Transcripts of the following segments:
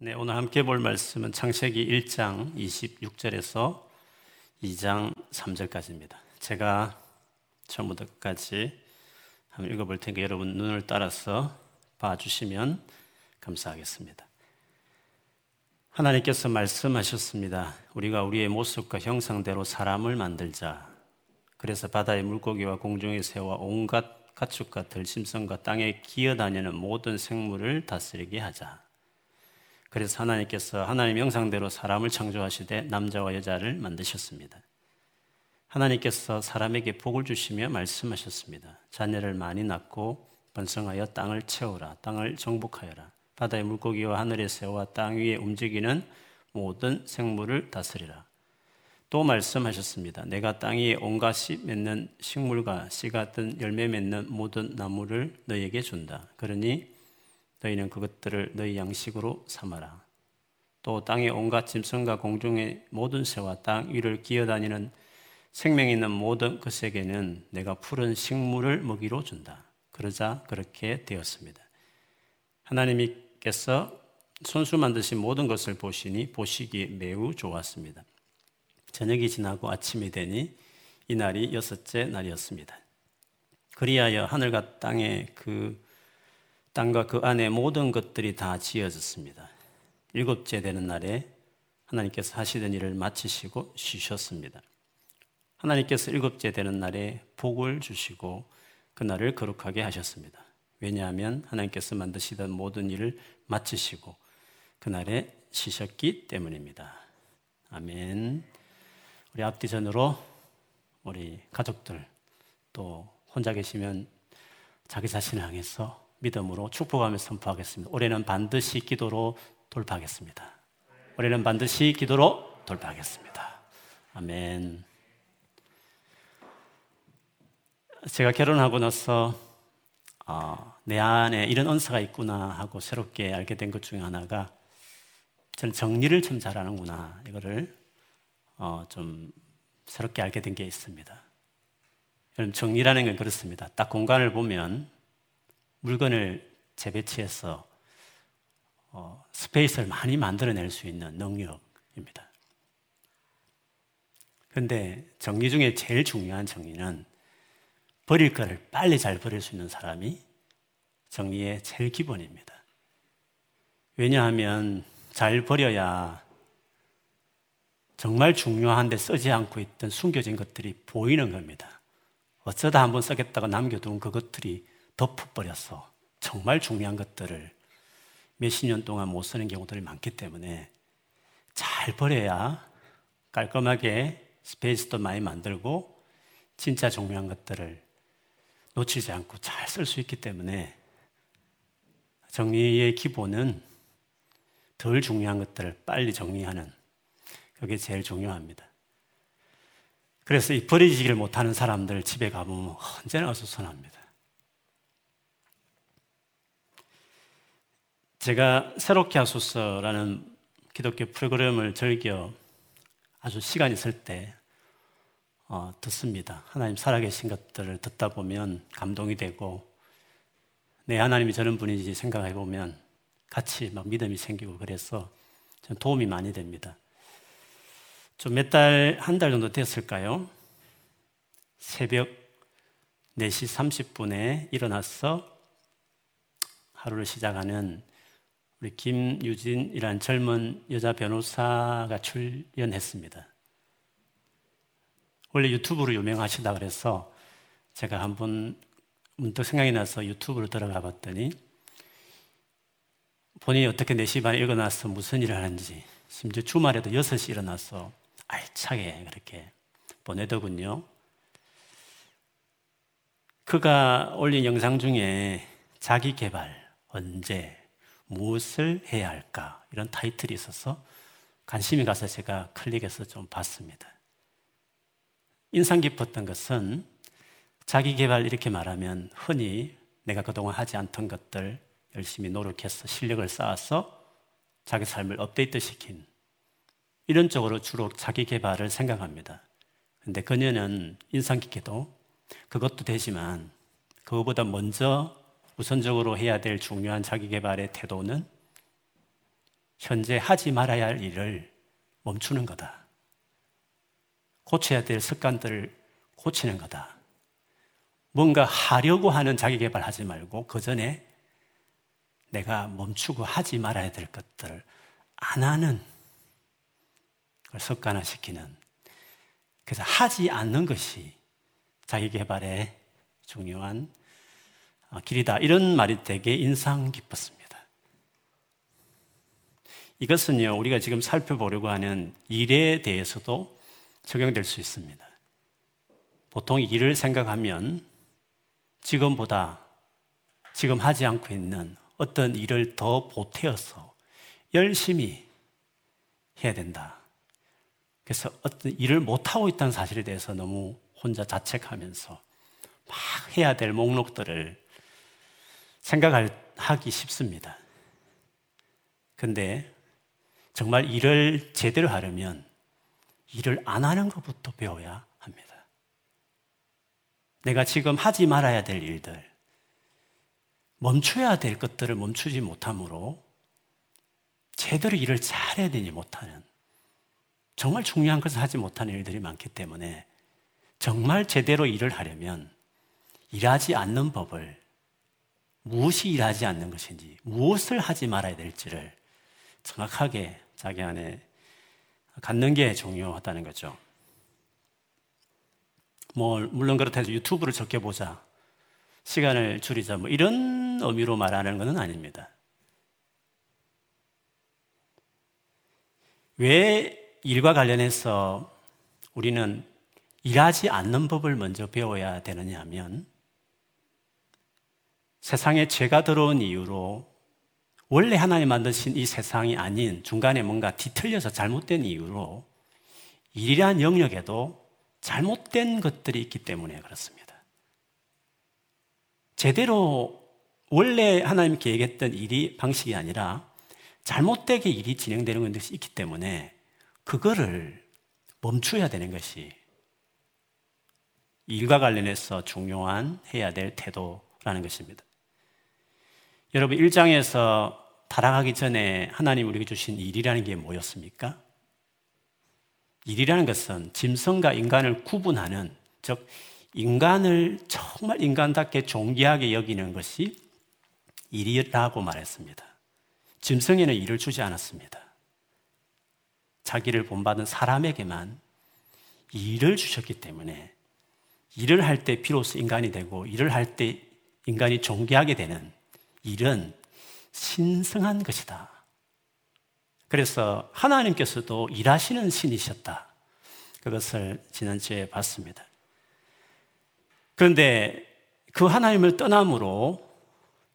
네, 오늘 함께 볼 말씀은 창세기 1장 26절에서 2장 3절까지입니다. 제가 처음부터 끝까지 한번 읽어볼 테니까 여러분 눈을 따라서 봐주시면 감사하겠습니다. 하나님께서 말씀하셨습니다. 우리가 우리의 모습과 형상대로 사람을 만들자. 그래서 바다의 물고기와 공중의 새와 온갖 가축과 들짐승과 땅에 기어다니는 모든 생물을 다스리게 하자. 그래서 하나님께서 하나님 형상대로 사람을 창조하시되 남자와 여자를 만드셨습니다. 하나님께서 사람에게 복을 주시며 말씀하셨습니다. 자녀를 많이 낳고 번성하여 땅을 채우라. 땅을 정복하여라. 바다의 물고기와 하늘의 새와 땅 위에 움직이는 모든 생물을 다스리라. 또 말씀하셨습니다. 내가 땅 위에 온갖 씨 맺는 식물과 씨 같은 열매 맺는 모든 나무를 너에게 준다. 그러니 너희는 그것들을 너희 양식으로 삼아라. 또 땅의 온갖 짐승과 공중의 모든 새와 땅 위를 기어다니는 생명 있는 모든 것에게는 내가 푸른 식물을 먹이로 준다. 그러자 그렇게 되었습니다. 하나님께서 손수 만드신 모든 것을 보시니 보시기에 매우 좋았습니다. 저녁이 지나고 아침이 되니 이날이 여섯째 날이었습니다. 그리하여 하늘과 땅의 그 땅과 그 안에 모든 것들이 다 지어졌습니다. 일곱째 되는 날에 하나님께서 하시던 일을 마치시고 쉬셨습니다. 하나님께서 일곱째 되는 날에 복을 주시고 그날을 거룩하게 하셨습니다. 왜냐하면 하나님께서 만드시던 모든 일을 마치시고 그날에 쉬셨기 때문입니다. 아멘. 우리 앞뒤전으로 우리 가족들 또 혼자 계시면 자기 자신을 향해서 믿음으로 축복하며 선포하겠습니다. 올해는 반드시 기도로 돌파하겠습니다. 올해는 반드시 기도로 돌파하겠습니다. 아멘. 제가 결혼하고 나서 어, 내 안에 이런 언사가 있구나 하고 새롭게 알게 된 것 중에 하나가 저는 정리를 참 잘하는구나 이거를 어, 좀 새롭게 알게 된 게 있습니다. 여러분 정리라는 건 그렇습니다. 딱 공간을 보면 물건을 재배치해서 어, 스페이스를 많이 만들어낼 수 있는 능력입니다. 그런데 정리 중에 제일 중요한 정리는 버릴 거를 빨리 잘 버릴 수 있는 사람이 정리의 제일 기본입니다. 왜냐하면 잘 버려야 정말 중요한데 쓰지 않고 있던 숨겨진 것들이 보이는 겁니다. 어쩌다 한번 쓰겠다가 남겨둔 그것들이 덮어버려서 정말 중요한 것들을 몇십 년 동안 못 쓰는 경우들이 많기 때문에 잘 버려야 깔끔하게 스페이스도 많이 만들고 진짜 중요한 것들을 놓치지 않고 잘 쓸 수 있기 때문에 정리의 기본은 덜 중요한 것들을 빨리 정리하는 그게 제일 중요합니다. 그래서 이 버리지를 못하는 사람들 집에 가보면 언제나 어수선합니다. 제가 새롭게 하소서라는 기독교 프로그램을 즐겨 아주 시간 있을 때 어, 듣습니다. 하나님 살아계신 것들을 듣다 보면 감동이 되고 내 하나님이 저런 분인지 생각해 보면 같이 막 믿음이 생기고 그래서 좀 도움이 많이 됩니다. 좀 몇 달, 한 달 정도 됐을까요? 새벽 4시 30분에 일어나서 하루를 시작하는 우리 김유진이란 젊은 여자 변호사가 출연했습니다. 원래 유튜브로 유명하시다 그래서 제가 한번 문득 생각이 나서 유튜브로 들어가 봤더니 본인이 어떻게 4시 반에 일어나서 무슨 일을 하는지 심지어 주말에도 6시 일어나서 알차게 그렇게 보내더군요. 그가 올린 영상 중에 자기 개발, 언제, 무엇을 해야 할까? 이런 타이틀이 있어서 관심이 가서 제가 클릭해서 좀 봤습니다. 인상 깊었던 것은 자기 개발 이렇게 말하면 흔히 내가 그동안 하지 않던 것들 열심히 노력해서 실력을 쌓아서 자기 삶을 업데이트 시킨 이런 쪽으로 주로 자기 개발을 생각합니다. 근데 그녀는 인상 깊게도 그것도 되지만 그것보다 먼저 우선적으로 해야 될 중요한 자기 개발의 태도는 현재 하지 말아야 할 일을 멈추는 거다. 고쳐야 될 습관들을 고치는 거다. 뭔가 하려고 하는 자기 개발하지 말고 그 전에 내가 멈추고 하지 말아야 될 것들을 안 하는 걸 습관화시키는 그래서 하지 않는 것이 자기 개발의 중요한 길이다. 이런 말이 되게 인상 깊었습니다. 이것은요, 우리가 지금 살펴보려고 하는 일에 대해서도 적용될 수 있습니다. 보통 일을 생각하면 지금보다 지금 하지 않고 있는 어떤 일을 더 보태어서 열심히 해야 된다. 그래서 어떤 일을 못하고 있다는 사실에 대해서 너무 혼자 자책하면서 막 해야 될 목록들을 생각하기 쉽습니다. 근데 정말 일을 제대로 하려면 일을 안 하는 것부터 배워야 합니다. 내가 지금 하지 말아야 될 일들, 멈춰야 될 것들을 멈추지 못함으로 제대로 일을 잘해야 되지 못하는 정말 중요한 것을 하지 못하는 일들이 많기 때문에 정말 제대로 일을 하려면 일하지 않는 법을 무엇이 일하지 않는 것인지 무엇을 하지 말아야 될지를 정확하게 자기 안에 갖는 게 중요하다는 거죠. 뭐 물론 그렇다 해서 유튜브를 적게 보자 시간을 줄이자 뭐 이런 의미로 말하는 것은 아닙니다. 왜 일과 관련해서 우리는 일하지 않는 법을 먼저 배워야 되느냐 하면 세상에 죄가 들어온 이유로 원래 하나님 만드신 이 세상이 아닌 중간에 뭔가 뒤틀려서 잘못된 이유로 일이란 영역에도 잘못된 것들이 있기 때문에 그렇습니다. 제대로 원래 하나님께 얘기했던 일이 방식이 아니라 잘못되게 일이 진행되는 것이 있기 때문에 그거를 멈춰야 되는 것이 일과 관련해서 중요한 해야 될 태도라는 것입니다. 여러분, 1장에서 타락하기 전에 하나님 우리에게 주신 일이라는 게 뭐였습니까? 일이라는 것은 짐승과 인간을 구분하는, 즉, 인간을 정말 인간답게 존귀하게 여기는 것이 일이라고 말했습니다. 짐승에는 일을 주지 않았습니다. 자기를 본받은 사람에게만 일을 주셨기 때문에 일을 할 때 비로소 인간이 되고 일을 할 때 인간이 존귀하게 되는 일은 신성한 것이다. 그래서 하나님께서도 일하시는 신이셨다. 그것을 지난주에 봤습니다. 그런데 그 하나님을 떠남으로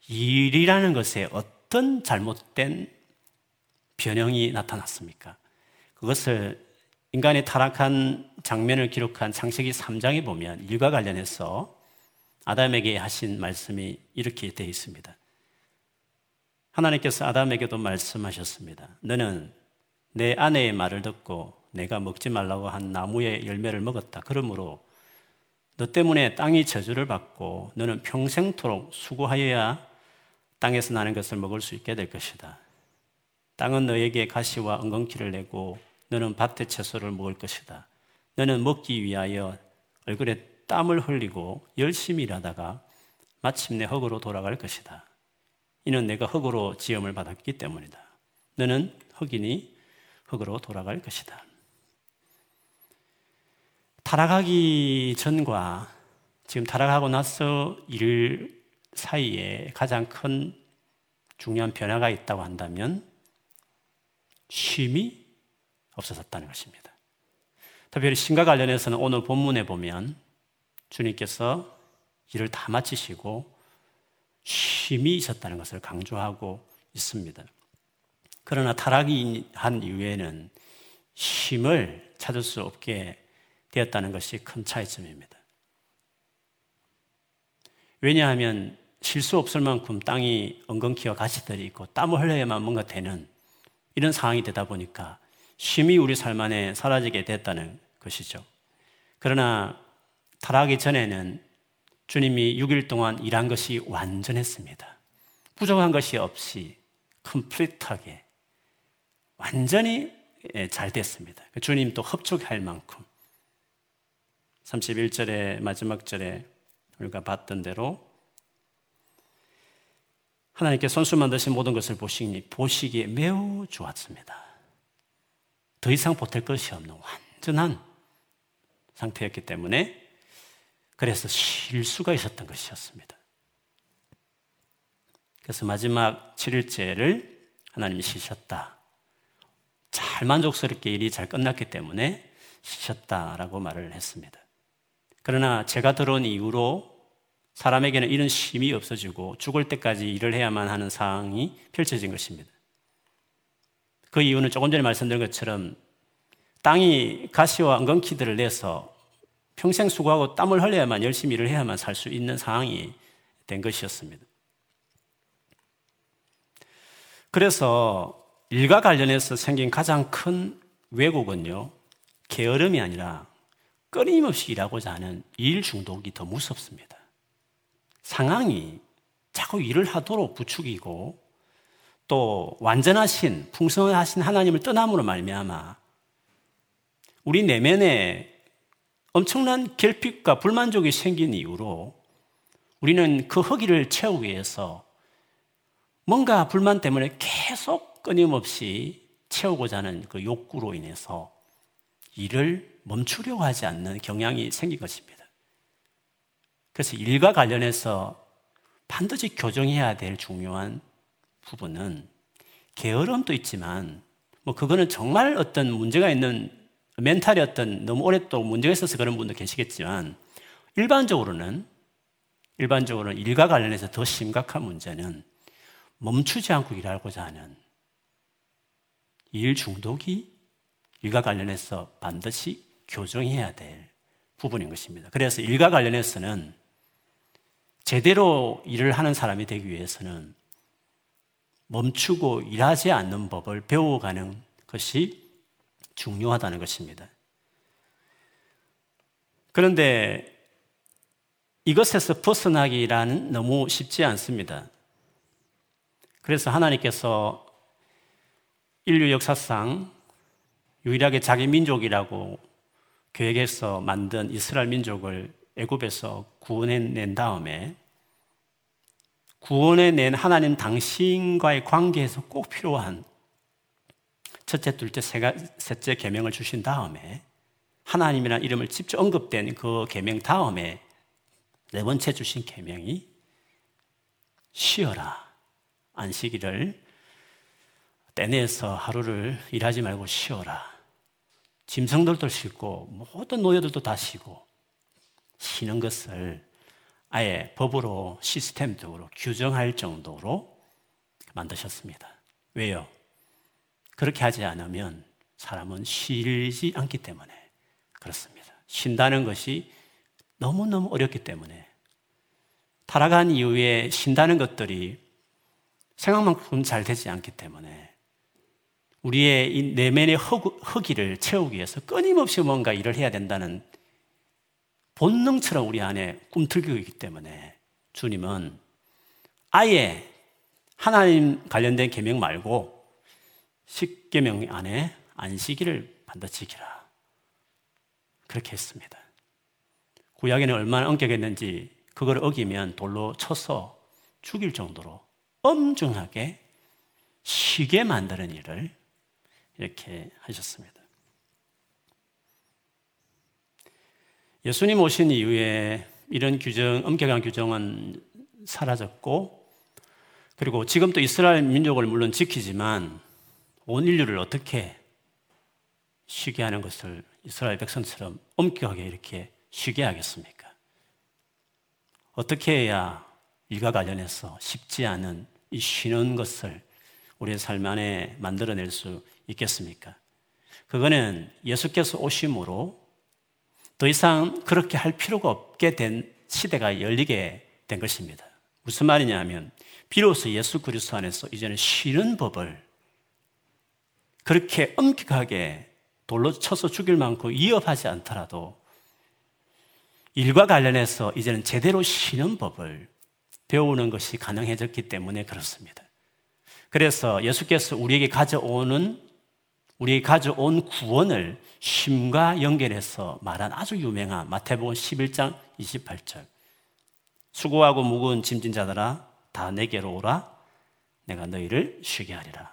일이라는 것에 어떤 잘못된 변형이 나타났습니까? 그것을 인간의 타락한 장면을 기록한 창세기 3장에 보면 일과 관련해서 아담에게 하신 말씀이 이렇게 되어 있습니다. 하나님께서 아담에게도 말씀하셨습니다. 너는 내 아내의 말을 듣고 내가 먹지 말라고 한 나무의 열매를 먹었다. 그러므로 너 때문에 땅이 저주를 받고 너는 평생토록 수고하여야 땅에서 나는 것을 먹을 수 있게 될 것이다. 땅은 너에게 가시와 엉겅퀴를 내고 너는 밭의 채소를 먹을 것이다. 너는 먹기 위하여 얼굴에 땀을 흘리고 열심히 일하다가 마침내 흙으로 돌아갈 것이다. 이는 내가 흙으로 지음을 받았기 때문이다. 너는 흙이니 흙으로 돌아갈 것이다. 타락하기 전과 지금 타락하고 나서 일 사이에 가장 큰 중요한 변화가 있다고 한다면 쉼이 없어졌다는 것입니다. 특별히 신과 관련해서는 오늘 본문에 보면 주님께서 일을 다 마치시고 쉼이 있었다는 것을 강조하고 있습니다. 그러나 타락이 한 이후에는 쉼을 찾을 수 없게 되었다는 것이 큰 차이점입니다. 왜냐하면 실수 없을 만큼 땅이 엉겅퀴와 가시들이 있고 땀을 흘려야만 뭔가 되는 이런 상황이 되다 보니까 쉼이 우리 삶 안에 사라지게 됐다는 것이죠. 그러나 타락하기 전에는 주님이 6일 동안 일한 것이 완전했습니다. 부족한 것이 없이 컴플릿하게 완전히 예, 잘 됐습니다. 그 주님 또 흡족할 만큼 31절의 마지막 절에 우리가 봤던 대로 하나님께 손수 만드신 모든 것을 보시니 보시기에 매우 좋았습니다. 더 이상 보탤 것이 없는 완전한 상태였기 때문에 그래서 실수가 있었던 것이었습니다. 그래서 마지막 7일째를 하나님이 쉬셨다. 잘 만족스럽게 일이 잘 끝났기 때문에 쉬셨다라고 말을 했습니다. 그러나 제가 들어온 이후로 사람에게는 이런 쉼이 없어지고 죽을 때까지 일을 해야만 하는 상황이 펼쳐진 것입니다. 그 이유는 조금 전에 말씀드린 것처럼 땅이 가시와 엉겅퀴들을 내서 평생 수고하고 땀을 흘려야만 열심히 일을 해야만 살 수 있는 상황이 된 것이었습니다. 그래서 일과 관련해서 생긴 가장 큰 왜곡은요, 게으름이 아니라 끊임없이 일하고자 하는 일 중독이 더 무섭습니다. 상황이 자꾸 일을 하도록 부추기고 또 완전하신 풍성하신 하나님을 떠남으로 말미암아 우리 내면에 엄청난 결핍과 불만족이 생긴 이후로 우리는 그 허기를 채우기 위해서 뭔가 불만 때문에 계속 끊임없이 채우고자 하는 그 욕구로 인해서 일을 멈추려고 하지 않는 경향이 생긴 것입니다. 그래서 일과 관련해서 반드시 교정해야 될 중요한 부분은 게으름도 있지만 뭐 그거는 정말 어떤 문제가 있는 멘탈이 어떤 너무 오랫동안 문제가 있어서 그런 분도 계시겠지만 일반적으로는 일반적으로는 일과 관련해서 더 심각한 문제는 멈추지 않고 일하고자 하는 일 중독이 일과 관련해서 반드시 교정해야 될 부분인 것입니다. 그래서 일과 관련해서는 제대로 일을 하는 사람이 되기 위해서는 멈추고 일하지 않는 법을 배워가는 것이 중요하다는 것입니다. 그런데 이것에서 벗어나기라는 너무 쉽지 않습니다. 그래서 하나님께서 인류 역사상 유일하게 자기 민족이라고 계획해서 만든 이스라엘 민족을 애굽에서 구원해낸 다음에 구원해낸 하나님 당신과의 관계에서 꼭 필요한 첫째, 둘째, 셋째 계명을 주신 다음에 하나님이라는 이름을 직접 언급된 그 계명 다음에 네 번째 주신 계명이 쉬어라. 안식일을 떼내서 하루를 일하지 말고 쉬어라. 짐승들도 쉬고 모든 노예들도 다 쉬고 쉬는 것을 아예 법으로 시스템적으로 규정할 정도로 만드셨습니다. 왜요? 그렇게 하지 않으면 사람은 쉬지 않기 때문에 그렇습니다. 쉰다는 것이 너무너무 어렵기 때문에 타락한 이후에 쉰다는 것들이 생각만큼 잘 되지 않기 때문에 우리의 이 내면의 허기를 채우기 위해서 끊임없이 뭔가 일을 해야 된다는 본능처럼 우리 안에 꿈틀기고 있기 때문에 주님은 아예 하나님 관련된 계명 말고 십계명 안에 안식일을 반드시 지키라. 그렇게 했습니다. 구약에는 얼마나 엄격했는지 그걸 어기면 돌로 쳐서 죽일 정도로 엄중하게 쉬게 만드는 일을 이렇게 하셨습니다. 예수님 오신 이후에 이런 규정, 엄격한 규정은 사라졌고, 그리고 지금도 이스라엘 민족을 물론 지키지만 온 인류를 어떻게 쉬게 하는 것을 이스라엘 백성처럼 엄격하게 이렇게 쉬게 하겠습니까? 어떻게 해야 일과 관련해서 쉽지 않은 이 쉬는 것을 우리의 삶 안에 만들어낼 수 있겠습니까? 그거는 예수께서 오심으로 더 이상 그렇게 할 필요가 없게 된 시대가 열리게 된 것입니다. 무슨 말이냐 하면 비로소 예수 그리스도 안에서 이제는 쉬는 법을 그렇게 엄격하게 돌로 쳐서 죽일 만큼 위협하지 않더라도 일과 관련해서 이제는 제대로 쉬는 법을 배우는 것이 가능해졌기 때문에 그렇습니다. 그래서 예수께서 우리에게 가져오는 우리 가져온 구원을 쉼과 연결해서 말한 아주 유명한 마태복음 11장 28절. 수고하고 무거운 짐진 자들아 다 내게로 오라 내가 너희를 쉬게 하리라.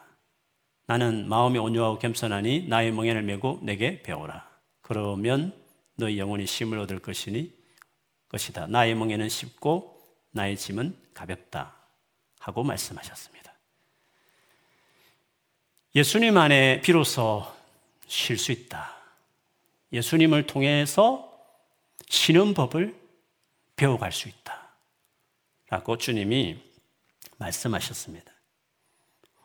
나는 마음이 온유하고 겸손하니 나의 멍에를 메고 내게 배우라. 그러면 너희 영혼이 쉼을 얻을 것이니 것이다. 나의 멍에는 쉽고 나의 짐은 가볍다. 하고 말씀하셨습니다. 예수님 안에 비로소 쉴 수 있다. 예수님을 통해서 쉬는 법을 배워갈 수 있다. 라고 주님이 말씀하셨습니다.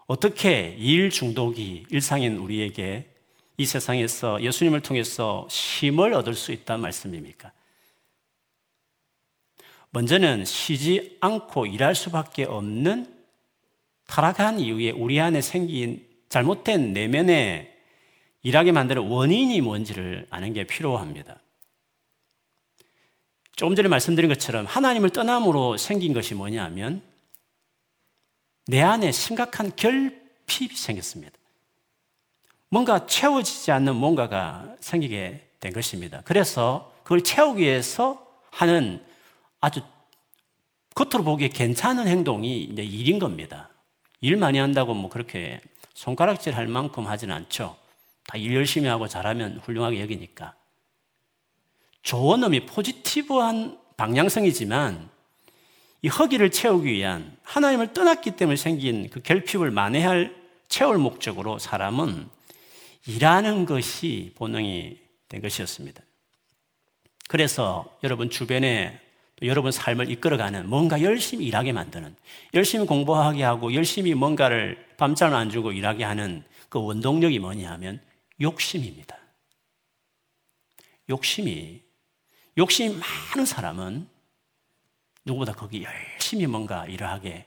어떻게 일 중독이 일상인 우리에게 이 세상에서 예수님을 통해서 힘을 얻을 수 있다는 말씀입니까? 먼저는 쉬지 않고 일할 수밖에 없는 타락한 이후에 우리 안에 생긴 잘못된 내면에 일하게 만드는 원인이 뭔지를 아는 게 필요합니다. 조금 전에 말씀드린 것처럼 하나님을 떠남으로 생긴 것이 뭐냐면 내 안에 심각한 결핍이 생겼습니다. 뭔가 채워지지 않는 뭔가가 생기게 된 것입니다. 그래서 그걸 채우기 위해서 하는 아주 겉으로 보기에 괜찮은 행동이 이제 일인 겁니다. 일 많이 한다고 뭐 그렇게 손가락질 할 만큼 하진 않죠. 다 일 열심히 하고 잘하면 훌륭하게 여기니까. 좋은 의미, 포지티브한 방향성이지만 이 허기를 채우기 위한 하나님을 떠났기 때문에 생긴 그 결핍을 만회할 채울 목적으로 사람은 일하는 것이 본능이 된 것이었습니다. 그래서 여러분 주변에 여러분 삶을 이끌어가는 뭔가 열심히 일하게 만드는 열심히 공부하게 하고 열심히 뭔가를 밤잠 안 주고 일하게 하는 그 원동력이 뭐냐 하면 욕심입니다. 욕심이 욕심이 많은 사람은 누구보다 거기 열심히 뭔가 일을 하게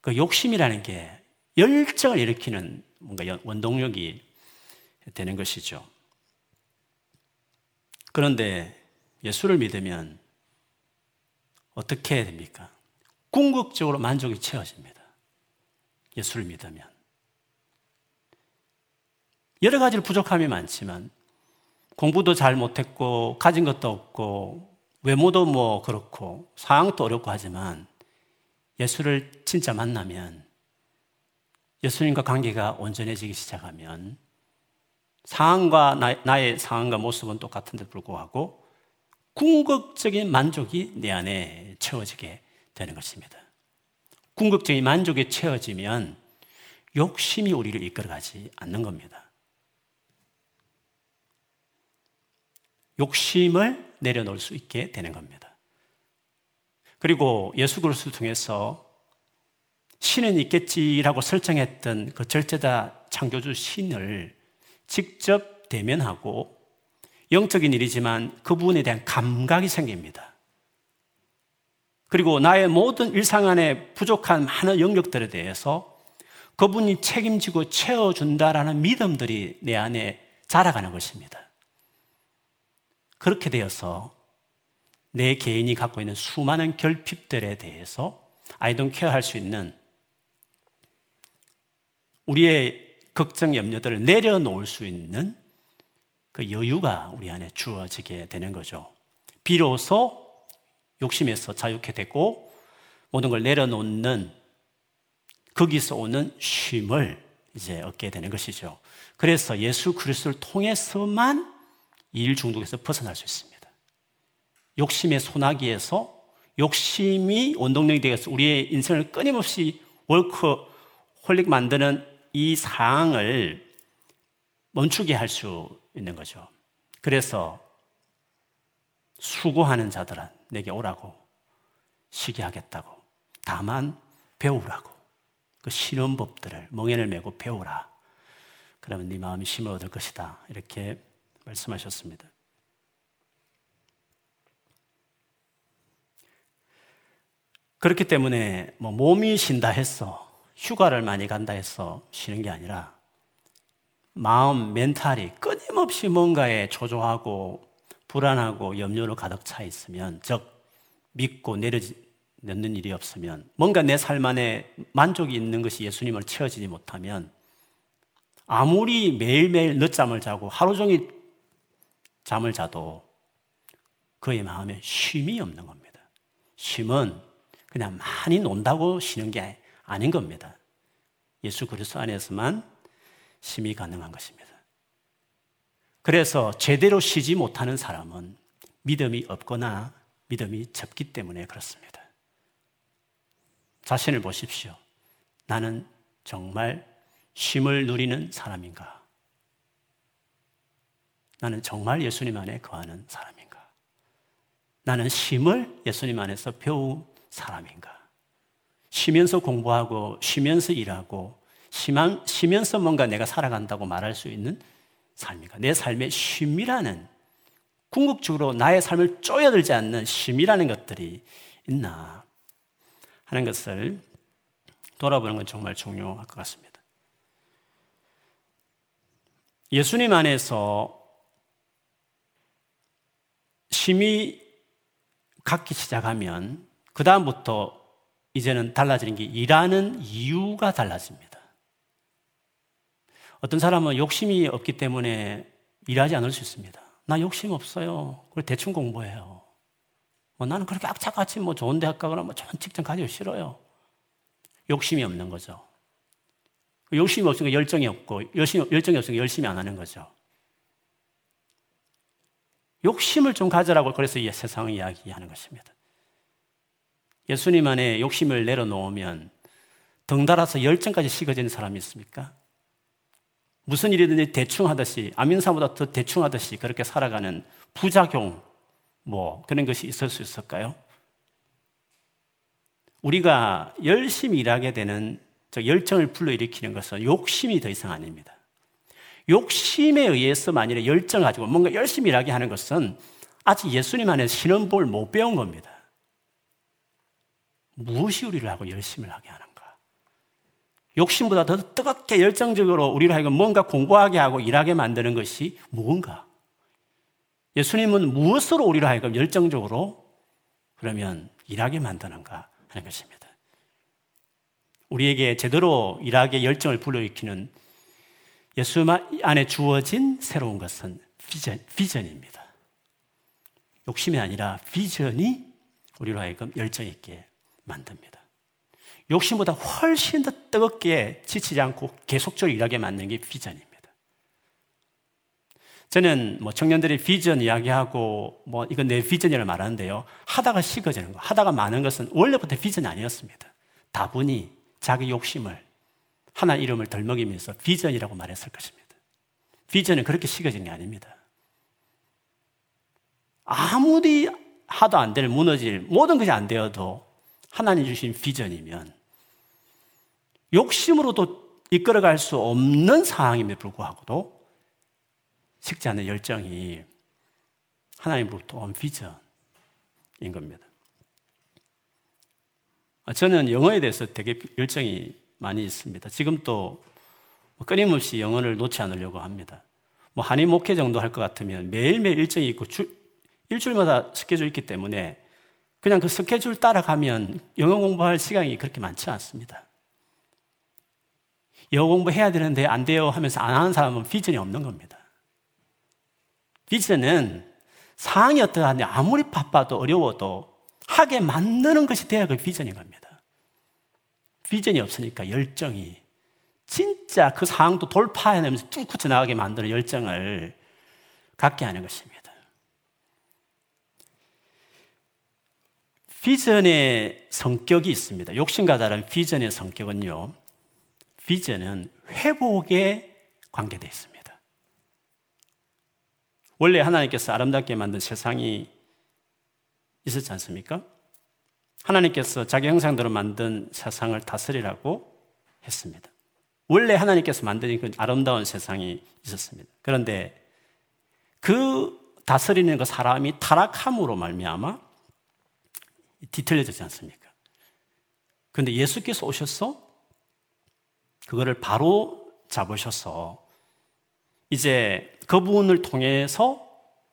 그 욕심이라는 게 열정을 일으키는 뭔가 원동력이 되는 것이죠. 그런데 예수를 믿으면 어떻게 됩니까? 궁극적으로 만족이 채워집니다. 예수를 믿으면. 여러 가지로 부족함이 많지만 공부도 잘 못했고 가진 것도 없고 외모도 뭐 그렇고 상황도 어렵고 하지만 예수를 진짜 만나면 예수님과 관계가 온전해지기 시작하면 상황과 나, 의 상황과 모습은 똑같은데 불구하고 궁극적인 만족이 내 안에 채워지게 되는 것입니다. 궁극적인 만족이 채워지면 욕심이 우리를 이끌어가지 않는 겁니다. 욕심을 내려놓을 수 있게 되는 겁니다. 그리고 예수 그리스도를 통해서 신은 있겠지라고 설정했던 그 절제자 창조주 신을 직접 대면하고 영적인 일이지만 그 부분에 대한 감각이 생깁니다. 그리고 나의 모든 일상 안에 부족한 많은 영역들에 대해서 그분이 책임지고 채워준다라는 믿음들이 내 안에 자라가는 것입니다. 그렇게 되어서 내 개인이 갖고 있는 수많은 결핍들에 대해서 아이돈 케어할 수 있는 우리의 걱정, 염려들을 내려놓을 수 있는 그 여유가 우리 안에 주어지게 되는 거죠. 비로소 욕심에서 자유케 되고 모든 걸 내려놓는 거기서 오는 쉼을 이제 얻게 되는 것이죠. 그래서 예수 그리스도를 통해서만 일 중독에서 벗어날 수 있습니다. 욕심의 소나기에서 욕심이 원동력이 되어서 우리의 인생을 끊임없이 월크홀릭 만드는 이 상황을 멈추게 할 수 있는 거죠. 그래서 수고하는 자들은 내게 오라고 쉬게 하겠다고 다만 배우라고 그 쉬는 법들을 멍에를 메고 배우라. 그러면 네 마음이 힘을 얻을 것이다. 이렇게 말씀하셨습니다. 그렇기 때문에 뭐 몸이 쉰다 했어. 휴가를 많이 간다 해서 쉬는 게 아니라 마음, 멘탈이 끊임없이 뭔가에 초조하고 불안하고 염려로 가득 차 있으면, 즉, 믿고 내려놓는 일이 없으면, 뭔가 내 삶 안에 만족이 있는 것이 예수님을 채워지지 못하면, 아무리 매일매일 늦잠을 자고 하루 종일 잠을 자도 그의 마음에 쉼이 없는 겁니다. 쉼은 그냥 많이 논다고 쉬는 게 아닌 겁니다. 예수 그리스도 안에서만 쉼이 가능한 것입니다. 그래서 제대로 쉬지 못하는 사람은 믿음이 없거나 믿음이 적기 때문에 그렇습니다. 자신을 보십시오. 나는 정말 쉼을 누리는 사람인가? 나는 정말 예수님 안에 거하는 사람인가? 나는 쉼을 예수님 안에서 배운 사람인가? 쉬면서 공부하고, 쉬면서 일하고, 쉬면서 뭔가 내가 살아간다고 말할 수 있는 삶인가? 내 삶의 쉼이라는, 궁극적으로 나의 삶을 쪼여들지 않는 쉼이라는 것들이 있나 하는 것을 돌아보는 건 정말 중요할 것 같습니다. 예수님 안에서 심이 갖기 시작하면 그 다음부터 이제는 달라지는 게 일하는 이유가 달라집니다. 어떤 사람은 욕심이 없기 때문에 일하지 않을 수 있습니다. 나 욕심 없어요. 그리고 대충 공부해요. 뭐 나는 그렇게 악착같이 뭐 좋은 대학 가거나 뭐 좋은 직장 가지고 싫어요. 욕심이 없는 거죠. 욕심이 없으니까 열정이 없고, 열심히, 열정이 없으니까 열심히 안 하는 거죠. 욕심을 좀 가져라고 그래서 이 세상을 이야기하는 것입니다. 예수님 안에 욕심을 내려놓으면 덩달아서 열정까지 식어지는 사람이 있습니까? 무슨 일이든지 대충 하듯이, 아민사보다 더 대충 하듯이 그렇게 살아가는 부작용, 뭐 그런 것이 있을 수 있을까요? 우리가 열심히 일하게 되는 저 열정을 불러일으키는 것은 욕심이 더 이상 아닙니다. 욕심에 의해서 만일에 열정 가지고 뭔가 열심히 일하게 하는 것은 아직 예수님 안에 신원법을 못 배운 겁니다. 무엇이 우리를 하고 열심을 하게 하는가? 욕심보다 더 뜨겁게 열정적으로 우리를 하여금 뭔가 공부하게 하고 일하게 만드는 것이 무언가? 예수님은 무엇으로 우리를 하여금 열정적으로 그러면 일하게 만드는가 하는 것입니다. 우리에게 제대로 일하게 열정을 불러일으키는 예수 안에 주어진 새로운 것은 비전, 비전입니다. 욕심이 아니라 비전이 우리로 하여금 열정 있게 만듭니다. 욕심보다 훨씬 더 뜨겁게 지치지 않고 계속적으로 일하게 만드는 게 비전입니다. 저는 뭐 청년들이 비전 이야기하고 뭐 이건 내 비전이라고 말하는데요. 하다가 식어지는 거, 하다가 많은 것은 원래부터 비전이 아니었습니다. 다분히 자기 욕심을 하나 이름을 덜먹이면서 비전이라고 말했을 것입니다. 비전은 그렇게 식어지는 게 아닙니다. 아무리 하도 안 될, 무너질, 모든 것이 안 되어도 하나님 주신 비전이면 욕심으로도 이끌어갈 수 없는 상황임에도 불구하고도 식지 않는 열정이 하나님으로부터 온 비전인 겁니다. 저는 영어에 대해서 되게 열정이 많이 있습니다. 지금 또 끊임없이 영어를 놓지 않으려고 합니다. 뭐 한인 목회 정도 할 것 같으면 매일매일 일정이 있고 주, 일주일마다 스케줄이 있기 때문에 그냥 그 스케줄 따라가면 영어 공부할 시간이 그렇게 많지 않습니다. 영어 공부해야 되는데 안 돼요 하면서 안 하는 사람은 비전이 없는 겁니다. 비전은 상황이 어떠한데 아무리 바빠도 어려워도 하게 만드는 것이 돼야 그 비전인 겁니다. 비전이 없으니까 열정이 진짜 그 상황도 돌파해내면서 쭉 굳혀나가게 만드는 열정을 갖게 하는 것입니다. 비전의 성격이 있습니다. 욕심과 다른 비전의 성격은요, 비전은 회복에 관계되어 있습니다. 원래 하나님께서 아름답게 만든 세상이 있었지 않습니까? 하나님께서 자기 형상대로 만든 세상을 다스리라고 했습니다. 원래 하나님께서 만든 그 아름다운 세상이 있었습니다. 그런데 그 다스리는 그 사람이 타락함으로 말미암아 뒤틀려지지 않습니까? 그런데 예수께서 오셔서 그거를 바로 잡으셔서 이제 그분을 통해서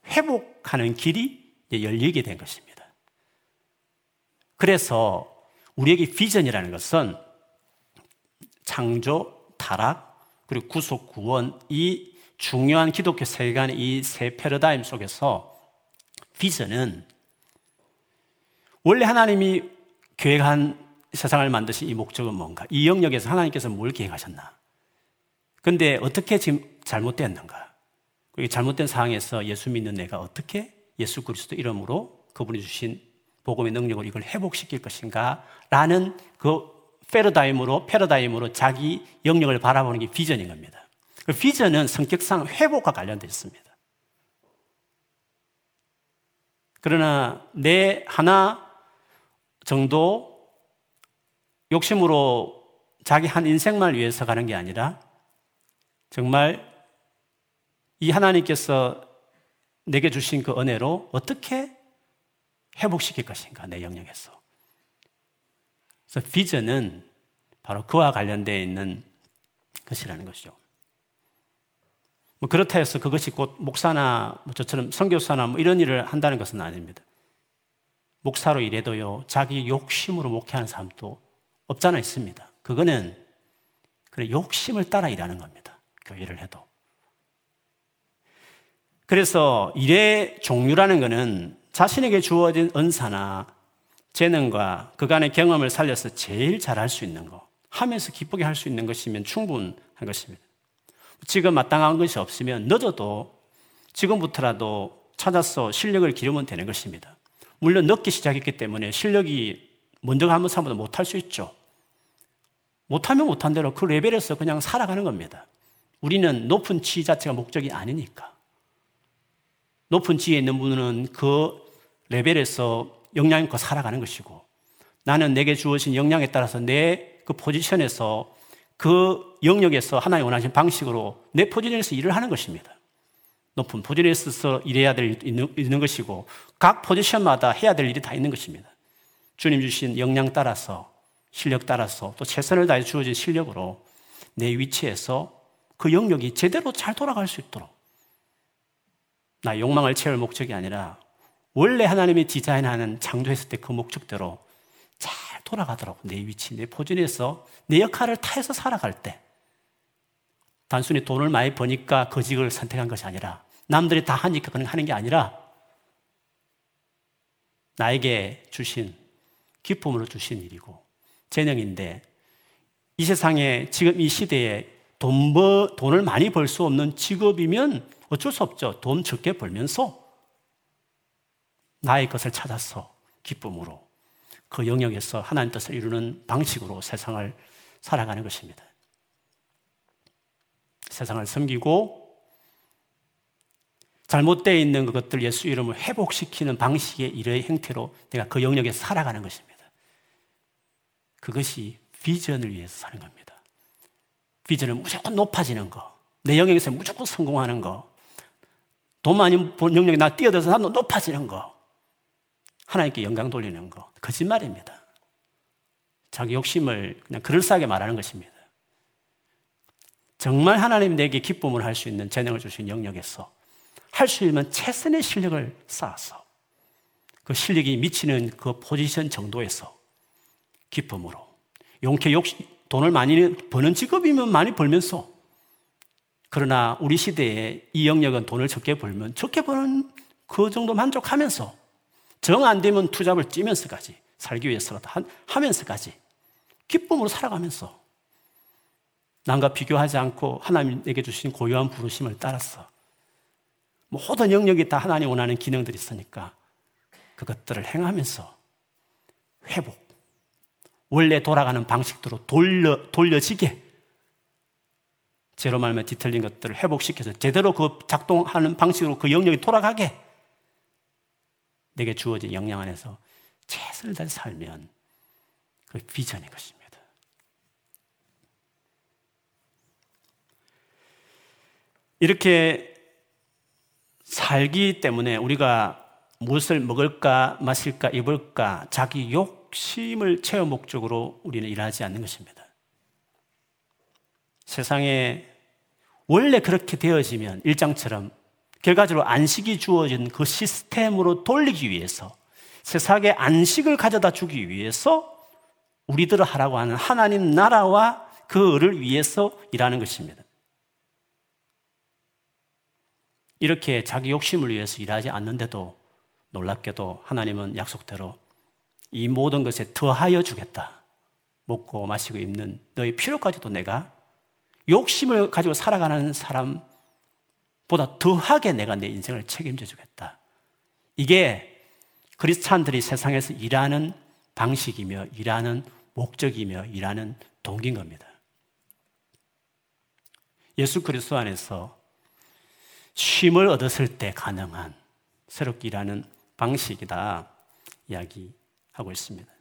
회복하는 길이 열리게 된 것입니다. 그래서 우리에게 비전이라는 것은 창조, 타락, 그리고 구속, 구원, 이 중요한 기독교 세계관의 이 세 패러다임 속에서 비전은 원래 하나님이 계획한 세상을 만드신 이 목적은 뭔가? 이 영역에서 하나님께서 뭘 계획하셨나? 근데 어떻게 지금 잘못됐는가? 그 잘못된 상황에서 예수 믿는 내가 어떻게 예수 그리스도 이름으로 그분이 주신 복음의 능력을 이걸 회복시킬 것인가? 라는 그 패러다임으로, 패러다임으로 자기 영역을 바라보는 게 비전인 겁니다. 그 비전은 성격상 회복과 관련되어 있습니다. 그러나 내 하나 정도 욕심으로 자기 한 인생만 위해서 가는 게 아니라 정말 이 하나님께서 내게 주신 그 은혜로 어떻게 회복시킬 것인가, 내 영역에서. 그래서 비전은 바로 그와 관련되어 있는 것이라는 것이죠. 뭐 그렇다 해서 그것이 곧 목사나 뭐 저처럼 선교사나 뭐 이런 일을 한다는 것은 아닙니다. 목사로 일해도요, 자기 욕심으로 목회하는 사람도 없잖아 있습니다. 그거는 그래 욕심을 따라 일하는 겁니다. 교회를 해도. 그래서 일의 종류라는 것은 자신에게 주어진 은사나 재능과 그간의 경험을 살려서 제일 잘할 수 있는 거, 하면서 기쁘게 할 수 있는 것이면 충분한 것입니다. 지금 마땅한 것이 없으면 늦어도 지금부터라도 찾아서 실력을 기르면 되는 것입니다. 물론 늦게 시작했기 때문에 실력이 먼저 하는 사람보다 못할 수 있죠. 못하면 못한 대로 그 레벨에서 그냥 살아가는 겁니다. 우리는 높은 지 자체가 목적이 아니니까. 높은 지에 있는 분은 그 레벨에서 역량껏 살아가는 것이고 나는 내게 주어진 역량에 따라서 내 그 포지션에서 그 영역에서 하나님 원하신 방식으로 내 포지션에서 일을 하는 것입니다. 높은 포지션에서 일해야 될 있는, 있는 것이고 각 포지션마다 해야 될 일이 다 있는 것입니다. 주님 주신 역량 따라서 실력 따라서 또 최선을 다해 주어진 실력으로 내 위치에서 그 영역이 제대로 잘 돌아갈 수 있도록 나 욕망을 채울 목적이 아니라 원래 하나님이 디자인하는 창조했을 때 그 목적대로 잘 돌아가도록 내 위치, 내 포진에서 내 역할을 타해서 살아갈 때. 단순히 돈을 많이 버니까 거직을 선택한 것이 아니라 남들이 다 하니까 그냥 하는 게 아니라 나에게 주신 기쁨으로 주신 일이고 재능인데 이 세상에 지금 이 시대에 돈 버, 돈을 많이 벌 수 없는 직업이면 어쩔 수 없죠. 돈 적게 벌면서 나의 것을 찾아서 기쁨으로 그 영역에서 하나님 뜻을 이루는 방식으로 세상을 살아가는 것입니다. 세상을 섬기고 잘못되어 있는 그것들 예수 이름을 회복시키는 방식의 일의 형태로 내가 그 영역에 살아가는 것입니다. 그것이 비전을 위해서 사는 겁니다. 비전은 무조건 높아지는 거, 내 영역에서 무조건 성공하는 거, 돈 많이 번 영역에 나 뛰어들어서 나도 높아지는 거. 하나님께 영광 돌리는 거. 거짓말입니다. 자기 욕심을 그냥 그럴싸하게 말하는 것입니다. 정말 하나님 내게 기쁨을 할 수 있는 재능을 주신 영역에서 할 수 있는 최선의 실력을 쌓아서 그 실력이 미치는 그 포지션 정도에서 기쁨으로 용케 욕심, 돈을 많이 버는 직업이면 많이 벌면서 그러나 우리 시대에 이 영역은 돈을 적게 벌면 적게 버는 그 정도 만족하면서 정 안 되면 투잡을 찌면서까지 살기 위해서라도 하면서까지 기쁨으로 살아가면서 남과 비교하지 않고 하나님에게 주신 고유한 부르심을 따라서 모든 영역이 다 하나님 원하는 기능들이 있으니까 그것들을 행하면서 회복, 원래 돌아가는 방식대로 돌려, 돌려지게 제로 말하면 뒤틀린 것들을 회복시켜서 제대로 그 작동하는 방식으로 그 영역이 돌아가게 내게 주어진 영향 안에서 최선을 다해 살면 그 비전인 것입니다. 이렇게 살기 때문에 우리가 무엇을 먹을까, 마실까, 입을까, 자기 욕심을 채워 목적으로 우리는 일하지 않는 것입니다. 세상에 원래 그렇게 되어지면 일장처럼 결과적으로 안식이 주어진 그 시스템으로 돌리기 위해서 세상에 안식을 가져다 주기 위해서 우리들을 하라고 하는 하나님 나라와 그를 위해서 일하는 것입니다. 이렇게 자기 욕심을 위해서 일하지 않는데도 놀랍게도 하나님은 약속대로 이 모든 것에 더하여 주겠다. 먹고 마시고 입는 너의 필요까지도 내가 욕심을 가지고 살아가는 사람 보다 더하게 내가 내 인생을 책임져 주겠다. 이게 그리스찬들이 세상에서 일하는 방식이며 일하는 목적이며 일하는 동기인 겁니다. 예수 그리스도 안에서 쉼을 얻었을 때 가능한 새롭게 일하는 방식이다 이야기하고 있습니다.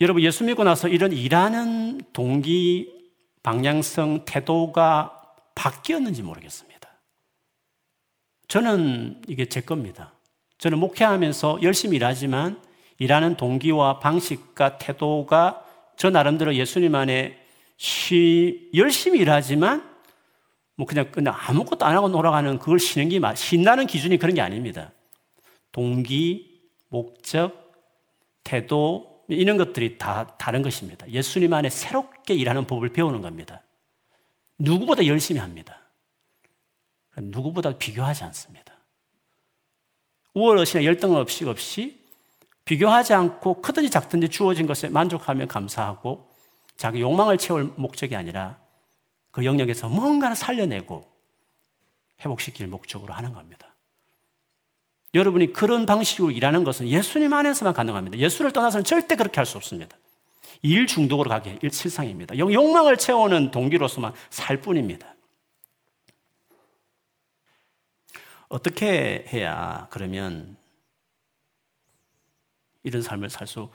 여러분 예수 믿고 나서 이런 일하는 동기, 방향성, 태도가 바뀌었는지 모르겠습니다. 저는 이게 제 겁니다. 저는 목회하면서 열심히 일하지만 일하는 동기와 방식과 태도가 저 나름대로 예수님 안에 쉬, 열심히 일하지만 뭐 그냥, 그냥 아무것도 안 하고 놀아가는 그걸 쉬는 게, 신나는 기준이 그런 게 아닙니다. 동기, 목적, 태도, 이런 것들이 다 다른 것입니다. 예수님 안에 새롭게 일하는 법을 배우는 겁니다. 누구보다 열심히 합니다. 누구보다 비교하지 않습니다. 우월의시나 열등 없이 없이 비교하지 않고 크든지 작든지 주어진 것에 만족하며 감사하고 자기 욕망을 채울 목적이 아니라 그 영역에서 뭔가를 살려내고 회복시킬 목적으로 하는 겁니다. 여러분이 그런 방식으로 일하는 것은 예수님 안에서만 가능합니다. 예수를 떠나서는 절대 그렇게 할 수 없습니다. 일 중독으로 가기 실상입니다. 욕망을 채우는 동기로서만 살 뿐입니다. 어떻게 해야 그러면 이런 삶을 살 수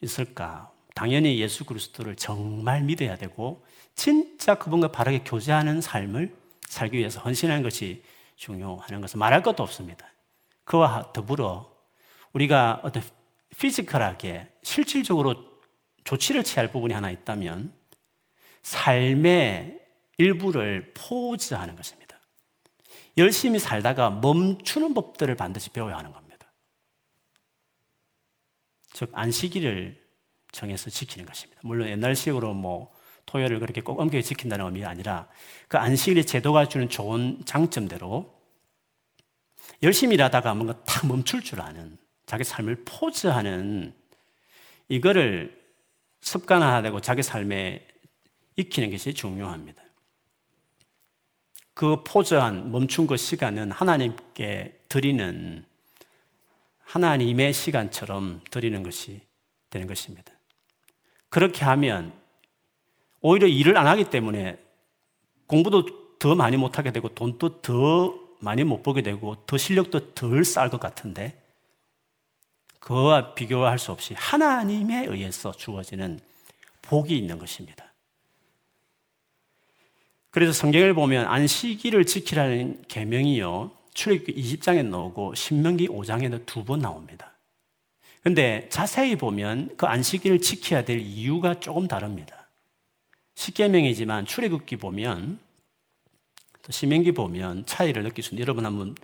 있을까? 당연히 예수 그리스도를 정말 믿어야 되고 진짜 그분과 바르게 교제하는 삶을 살기 위해서 헌신하는 것이 중요하는 것은 말할 것도 없습니다. 그와 더불어 우리가 어떤 피지컬하게 실질적으로 조치를 취할 부분이 하나 있다면 삶의 일부를 포즈하는 것입니다. 열심히 살다가 멈추는 법들을 반드시 배워야 하는 겁니다. 즉 안식일을 정해서 지키는 것입니다. 물론 옛날식으로 뭐 토요일을 그렇게 꼭 엄격히 지킨다는 의미가 아니라 그 안식일의 제도가 주는 좋은 장점대로 열심히 일하다가 뭔가 탁 멈출 줄 아는 자기 삶을 포즈하는 이거를 습관화되고 자기 삶에 익히는 것이 중요합니다. 그 포즈한 멈춘 그 시간은 하나님께 드리는 하나님의 시간처럼 드리는 것이 되는 것입니다. 그렇게 하면 오히려 일을 안 하기 때문에 공부도 더 많이 못하게 되고 돈도 더 많이 못 보게 되고 더 실력도 덜 쌓을 것 같은데 그와 비교할 수 없이 하나님에 의해서 주어지는 복이 있는 것입니다. 그래서 성경을 보면 안식일을 지키라는 계명이요. 출애굽기 20장에 나오고 신명기 5장에도 두번 나옵니다. 근데 자세히 보면 그 안식일을 지켜야 될 이유가 조금 다릅니다. 십계명이지만 출애굽기 보면 또 시명기 보면 차이를 느낄 수 있는 여러분 한번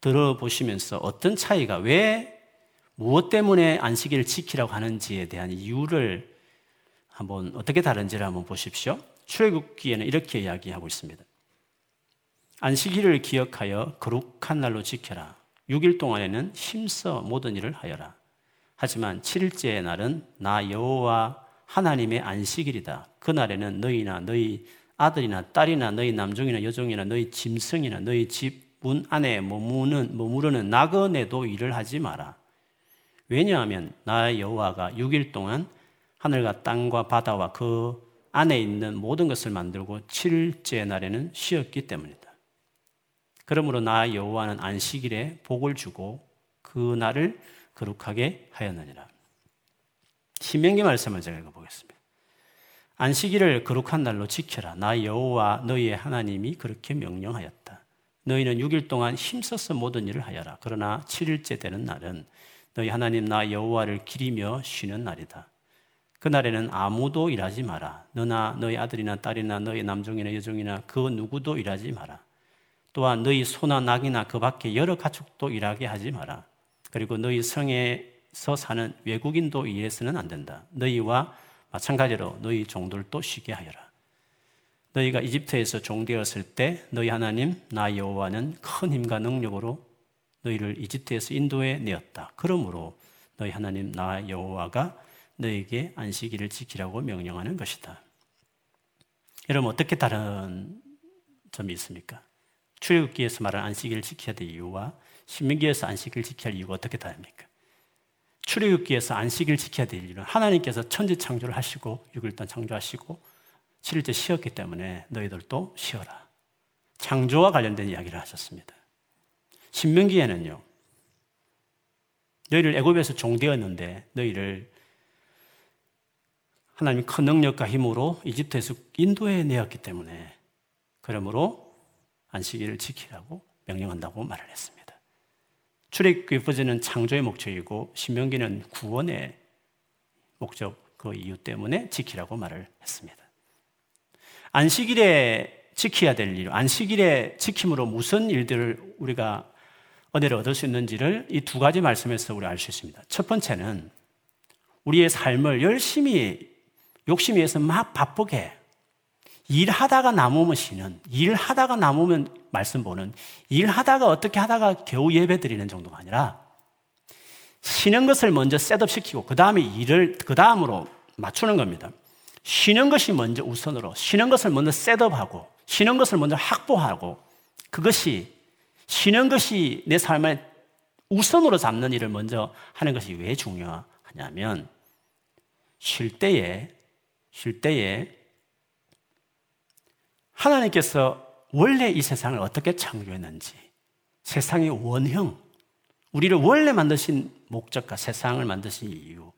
들어보시면서 어떤 차이가 왜 무엇 때문에 안식일을 지키라고 하는지에 대한 이유를 한번 어떻게 다른지를 한번 보십시오. 출애굽기에는 이렇게 이야기하고 있습니다. 안식일을 기억하여 거룩한 날로 지켜라. 6일 동안에는 힘써 모든 일을 하여라. 하지만 7일째의 날은 나 여호와 하나님의 안식일이다. 그 날에는 너희나 너희 아들이나 딸이나 너희 남종이나 여종이나 너희 짐승이나 너희 집 문 안에 머무는 머무르는 나그네도 일을 하지 마라. 왜냐하면 나 여호와가 6일 동안 하늘과 땅과 바다와 그 안에 있는 모든 것을 만들고 7일째 날에는 쉬었기 때문이다. 그러므로 나 여호와는 안식일에 복을 주고 그 날을 거룩하게 하였느니라. 신명기 말씀을 제가 읽어보겠습니다. 안식일을 거룩한 날로 지켜라. 나 여호와 너희의 하나님이 그렇게 명령하였다. 너희는 6일 동안 힘써서 모든 일을 하여라. 그러나 7일째 되는 날은 너희 하나님 나 여호와를 기리며 쉬는 날이다. 그날에는 아무도 일하지 마라. 너나 너희 아들이나 딸이나 너희 남종이나 여종이나 그 누구도 일하지 마라. 또한 너희 소나 낙이나 그 밖에 여러 가축도 일하게 하지 마라. 그리고 너희 성에 서 사는 외국인도 이해해서는 안 된다. 너희와 마찬가지로 너희 종들도 쉬게 하여라. 너희가 이집트에서 종되었을 때 너희 하나님 나 여호와는 큰 힘과 능력으로 너희를 이집트에서 인도해 내었다. 그러므로 너희 하나님 나 여호와가 너에게 안식일을 지키라고 명령하는 것이다. 여러분 어떻게 다른 점이 있습니까? 출애굽기에서 말한 안식일을 지켜야 될 이유와 신명기에서 안식일을 지켜야 할 이유가 어떻게 다릅니까? 출애굽기에서 안식일을 지켜야 될 이유는 하나님께서 천지 창조를 하시고 6일 동 창조하시고 7일째 쉬었기 때문에 너희들도 쉬어라. 창조와 관련된 이야기를 하셨습니다. 신명기에는요. 너희를 애굽에서 종되었는데 너희를 하나님이 큰 능력과 힘으로 이집트에서 인도해 내었기 때문에 그러므로 안식일을 지키라고 명령한다고 말을 했습니다. 출애굽기 버전은 창조의 목적이고 신명기는 구원의 목적 그 이유 때문에 지키라고 말을 했습니다. 안식일에 지켜야 될 일, 안식일에 지킴으로 무슨 일들을 우리가 은혜를 얻을 수 있는지를 이 두 가지 말씀에서 우리 알 수 있습니다. 첫 번째는 우리의 삶을 열심히 욕심 위해서 막 바쁘게 일하다가 남으면 쉬는, 일하다가 남으면 말씀 보는, 일하다가 어떻게 하다가 겨우 예배 드리는 정도가 아니라 쉬는 것을 먼저 set up 시키고 그 다음에 일을 그 다음으로 맞추는 겁니다. 쉬는 것이 먼저 우선으로, 쉬는 것을 먼저 set up하고, 쉬는 것을 먼저 확보하고, 그것이, 쉬는 것이 내 삶의 우선으로 잡는 일을 먼저 하는 것이 왜 중요하냐면, 쉴 때에 쉴 때에 하나님께서 원래 이 세상을 어떻게 창조했는지, 세상의 원형, 우리를 원래 만드신 목적과 세상을 만드신 이유,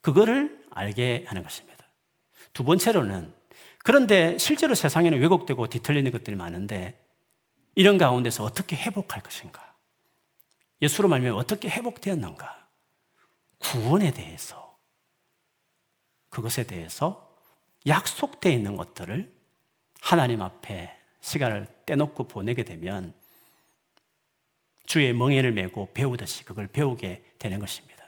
그거를 알게 하는 것입니다. 두 번째로는, 그런데 실제로 세상에는 왜곡되고 뒤틀리는 것들이 많은데, 이런 가운데서 어떻게 회복할 것인가? 예수로 말하면 어떻게 회복되었는가? 구원에 대해서 그것에 대해서 약속되어 있는 것들을 하나님 앞에 시간을 떼놓고 보내게 되면 주의 멍에를 메고 배우듯이 그걸 배우게 되는 것입니다.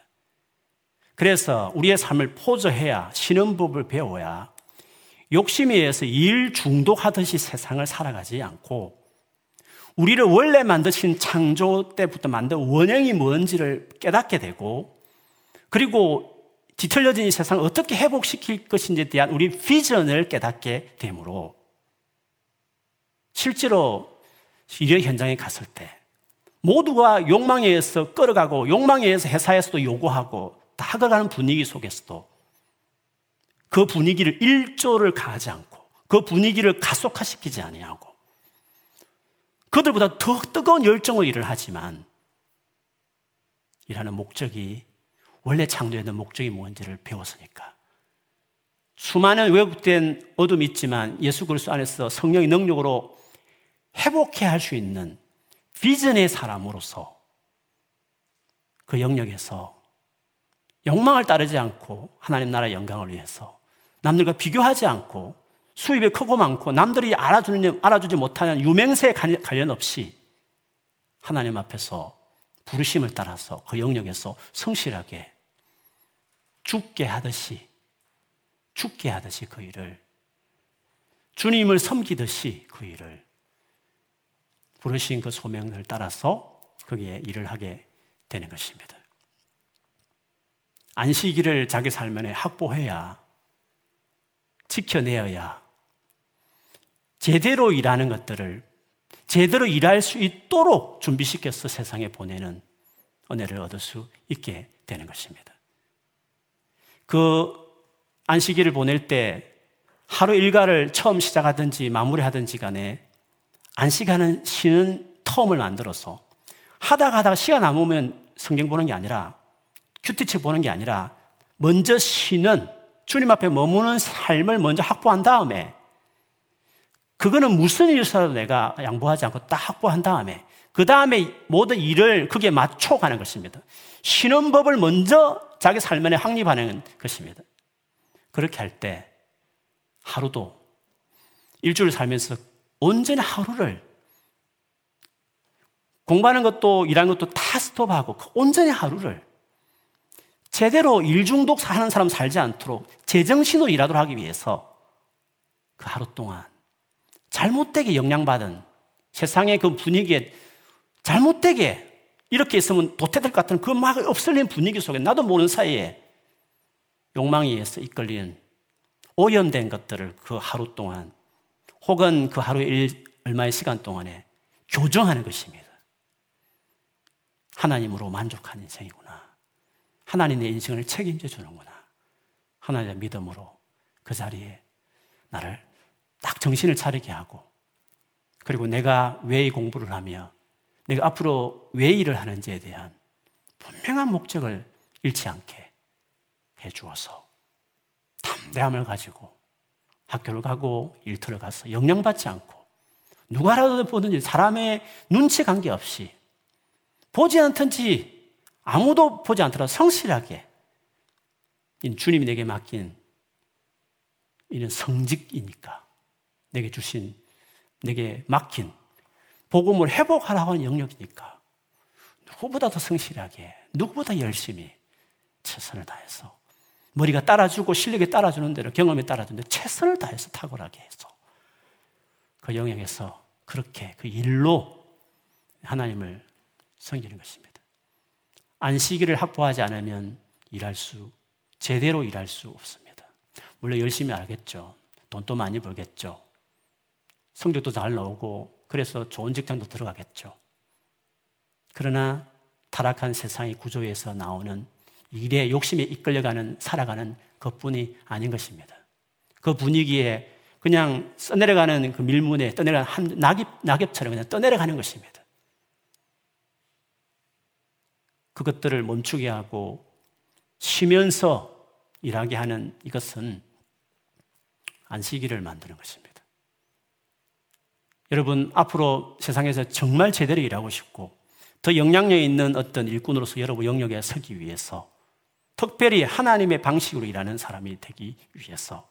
그래서 우리의 삶을 포조해야 쉬는 법을 배워야 욕심에 의해서 일 중독하듯이 세상을 살아가지 않고 우리를 원래 만드신 창조 때부터 만든 원형이 뭔지를 깨닫게 되고 그리고 뒤틀려진 이 세상을 어떻게 회복시킬 것인지에 대한 우리 비전을 깨닫게 되므로 실제로 일의 현장에 갔을 때 모두가 욕망에 의해서 끌어가고 욕망에 의해서 회사에서도 요구하고 다 끌어가는 분위기 속에서도 그 분위기를 일조를 가하지 않고 그 분위기를 가속화시키지 아니하고 그들보다 더 뜨거운 열정으로 일을 하지만 일하는 목적이 원래 창조했던 목적이 뭔지를 배웠으니까. 수많은 왜곡된 어둠이 있지만 예수 그리스도 안에서 성령의 능력으로 회복해 할 수 있는 비전의 사람으로서 그 영역에서 욕망을 따르지 않고 하나님 나라 영광을 위해서 남들과 비교하지 않고 수입이 크고 많고 남들이 알아주는, 알아주지 못하는 유명세에 관련 없이 하나님 앞에서 부르심을 따라서 그 영역에서 성실하게 죽게 하듯이, 죽게 하듯이 그 일을, 주님을 섬기듯이 그 일을, 부르신 그 소명을 따라서 거기에 일을 하게 되는 것입니다. 안식일을 자기 삶에 확보해야, 지켜내어야, 제대로 일하는 것들을 제대로 일할 수 있도록 준비시켜서 세상에 보내는 은혜를 얻을 수 있게 되는 것입니다. 그 안식일을 보낼 때 하루 일과를 처음 시작하든지 마무리하든지 간에 안식하는 쉬는 텀을 만들어서 하다가 하다가 시간 남으면 성경 보는 게 아니라 큐티책 보는 게 아니라 먼저 쉬는 주님 앞에 머무는 삶을 먼저 확보한 다음에 그거는 무슨 일이라도 내가 양보하지 않고 딱 확보한 다음에 그 다음에 모든 일을 그게 맞춰가는 것입니다. 쉬는 법을 먼저 자기 삶에 확립하는 것입니다. 그렇게 할 때 하루도 일주일 살면서 온전히 하루를 공부하는 것도 일하는 것도 다 스톱하고 그 온전히 하루를 제대로 일 중독 하는 사람 살지 않도록 제정신으로 일하도록 하기 위해서 그 하루 동안 잘못되게 영향받은 세상의 그 분위기에 잘못되게 이렇게 있으면 도태될 것 같은 그 막 없을린 분위기 속에 나도 모르는 사이에 욕망에 의해서 이끌리는 오염된 것들을 그 하루 동안 혹은 그 하루 일 얼마의 시간 동안에 교정하는 것입니다. 하나님으로 만족하는 인생이구나. 하나님 내 인생을 책임져 주는구나. 하나님의 믿음으로 그 자리에 나를 딱 정신을 차리게 하고 그리고 내가 왜 이 공부를 하며 내가 앞으로 왜 일을 하는지에 대한 분명한 목적을 잃지 않게 해 주어서 담대함을 가지고 학교를 가고 일터를 가서 영향받지 않고 누가라도 보든지 사람의 눈치 관계없이 보지 않든지 아무도 보지 않더라도 성실하게 주님이 내게 맡긴 이는 성직이니까 내게 주신 내게 맡긴 복음을 회복하라고 하는 영역이니까 누구보다 더 성실하게 누구보다 열심히 최선을 다해서 머리가 따라주고 실력이 따라주는 대로 경험이 따라주는 대로 최선을 다해서 탁월하게 해서 그 영역에서 그렇게 그 일로 하나님을 섬기는 것입니다. 안식일을 확보하지 않으면 일할 수, 제대로 일할 수 없습니다. 물론 열심히 알겠죠. 돈도 많이 벌겠죠. 성적도 잘 나오고, 그래서 좋은 직장도 들어가겠죠. 그러나 타락한 세상의 구조에서 나오는 일에 욕심에 이끌려가는, 살아가는 것뿐이 아닌 것입니다. 그 분위기에 그냥 써내려가는 그 밀문에 떠내려가는 한 낙엽, 낙엽처럼 그냥 떠내려가는 것입니다. 그것들을 멈추게 하고 쉬면서 일하게 하는 이것은 안식일을 만드는 것입니다. 여러분, 앞으로 세상에서 정말 제대로 일하고 싶고 더 영향력 있는 어떤 일꾼으로서 여러분 영역에 서기 위해서 특별히 하나님의 방식으로 일하는 사람이 되기 위해서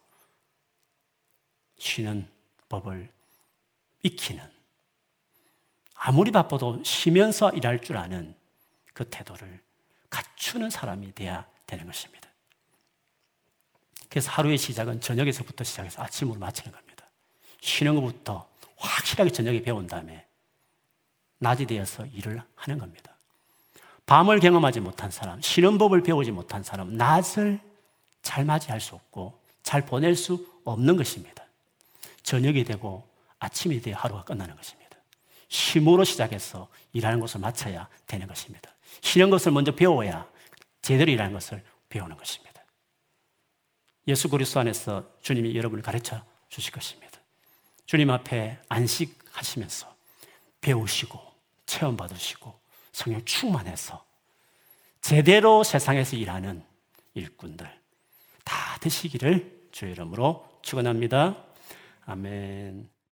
쉬는 법을 익히는 아무리 바빠도 쉬면서 일할 줄 아는 그 태도를 갖추는 사람이 돼야 되는 것입니다. 그래서 하루의 시작은 저녁에서부터 시작해서 아침으로 마치는 겁니다. 쉬는 것부터 확실하게 저녁에 배운 다음에 낮이 되어서 일을 하는 겁니다. 밤을 경험하지 못한 사람, 쉬는 법을 배우지 못한 사람, 낮을 잘 맞이할 수 없고 잘 보낼 수 없는 것입니다. 저녁이 되고 아침이 되어 하루가 끝나는 것입니다. 쉼으로 시작해서 일하는 것을 마쳐야 되는 것입니다. 쉬는 것을 먼저 배워야 제대로 일하는 것을 배우는 것입니다. 예수 그리스도 안에서 주님이 여러분을 가르쳐 주실 것입니다. 주님 앞에 안식하시면서 배우시고 체험 받으시고 성령 충만해서 제대로 세상에서 일하는 일꾼들 다 되시기를 주의 이름으로 축원합니다. 아멘.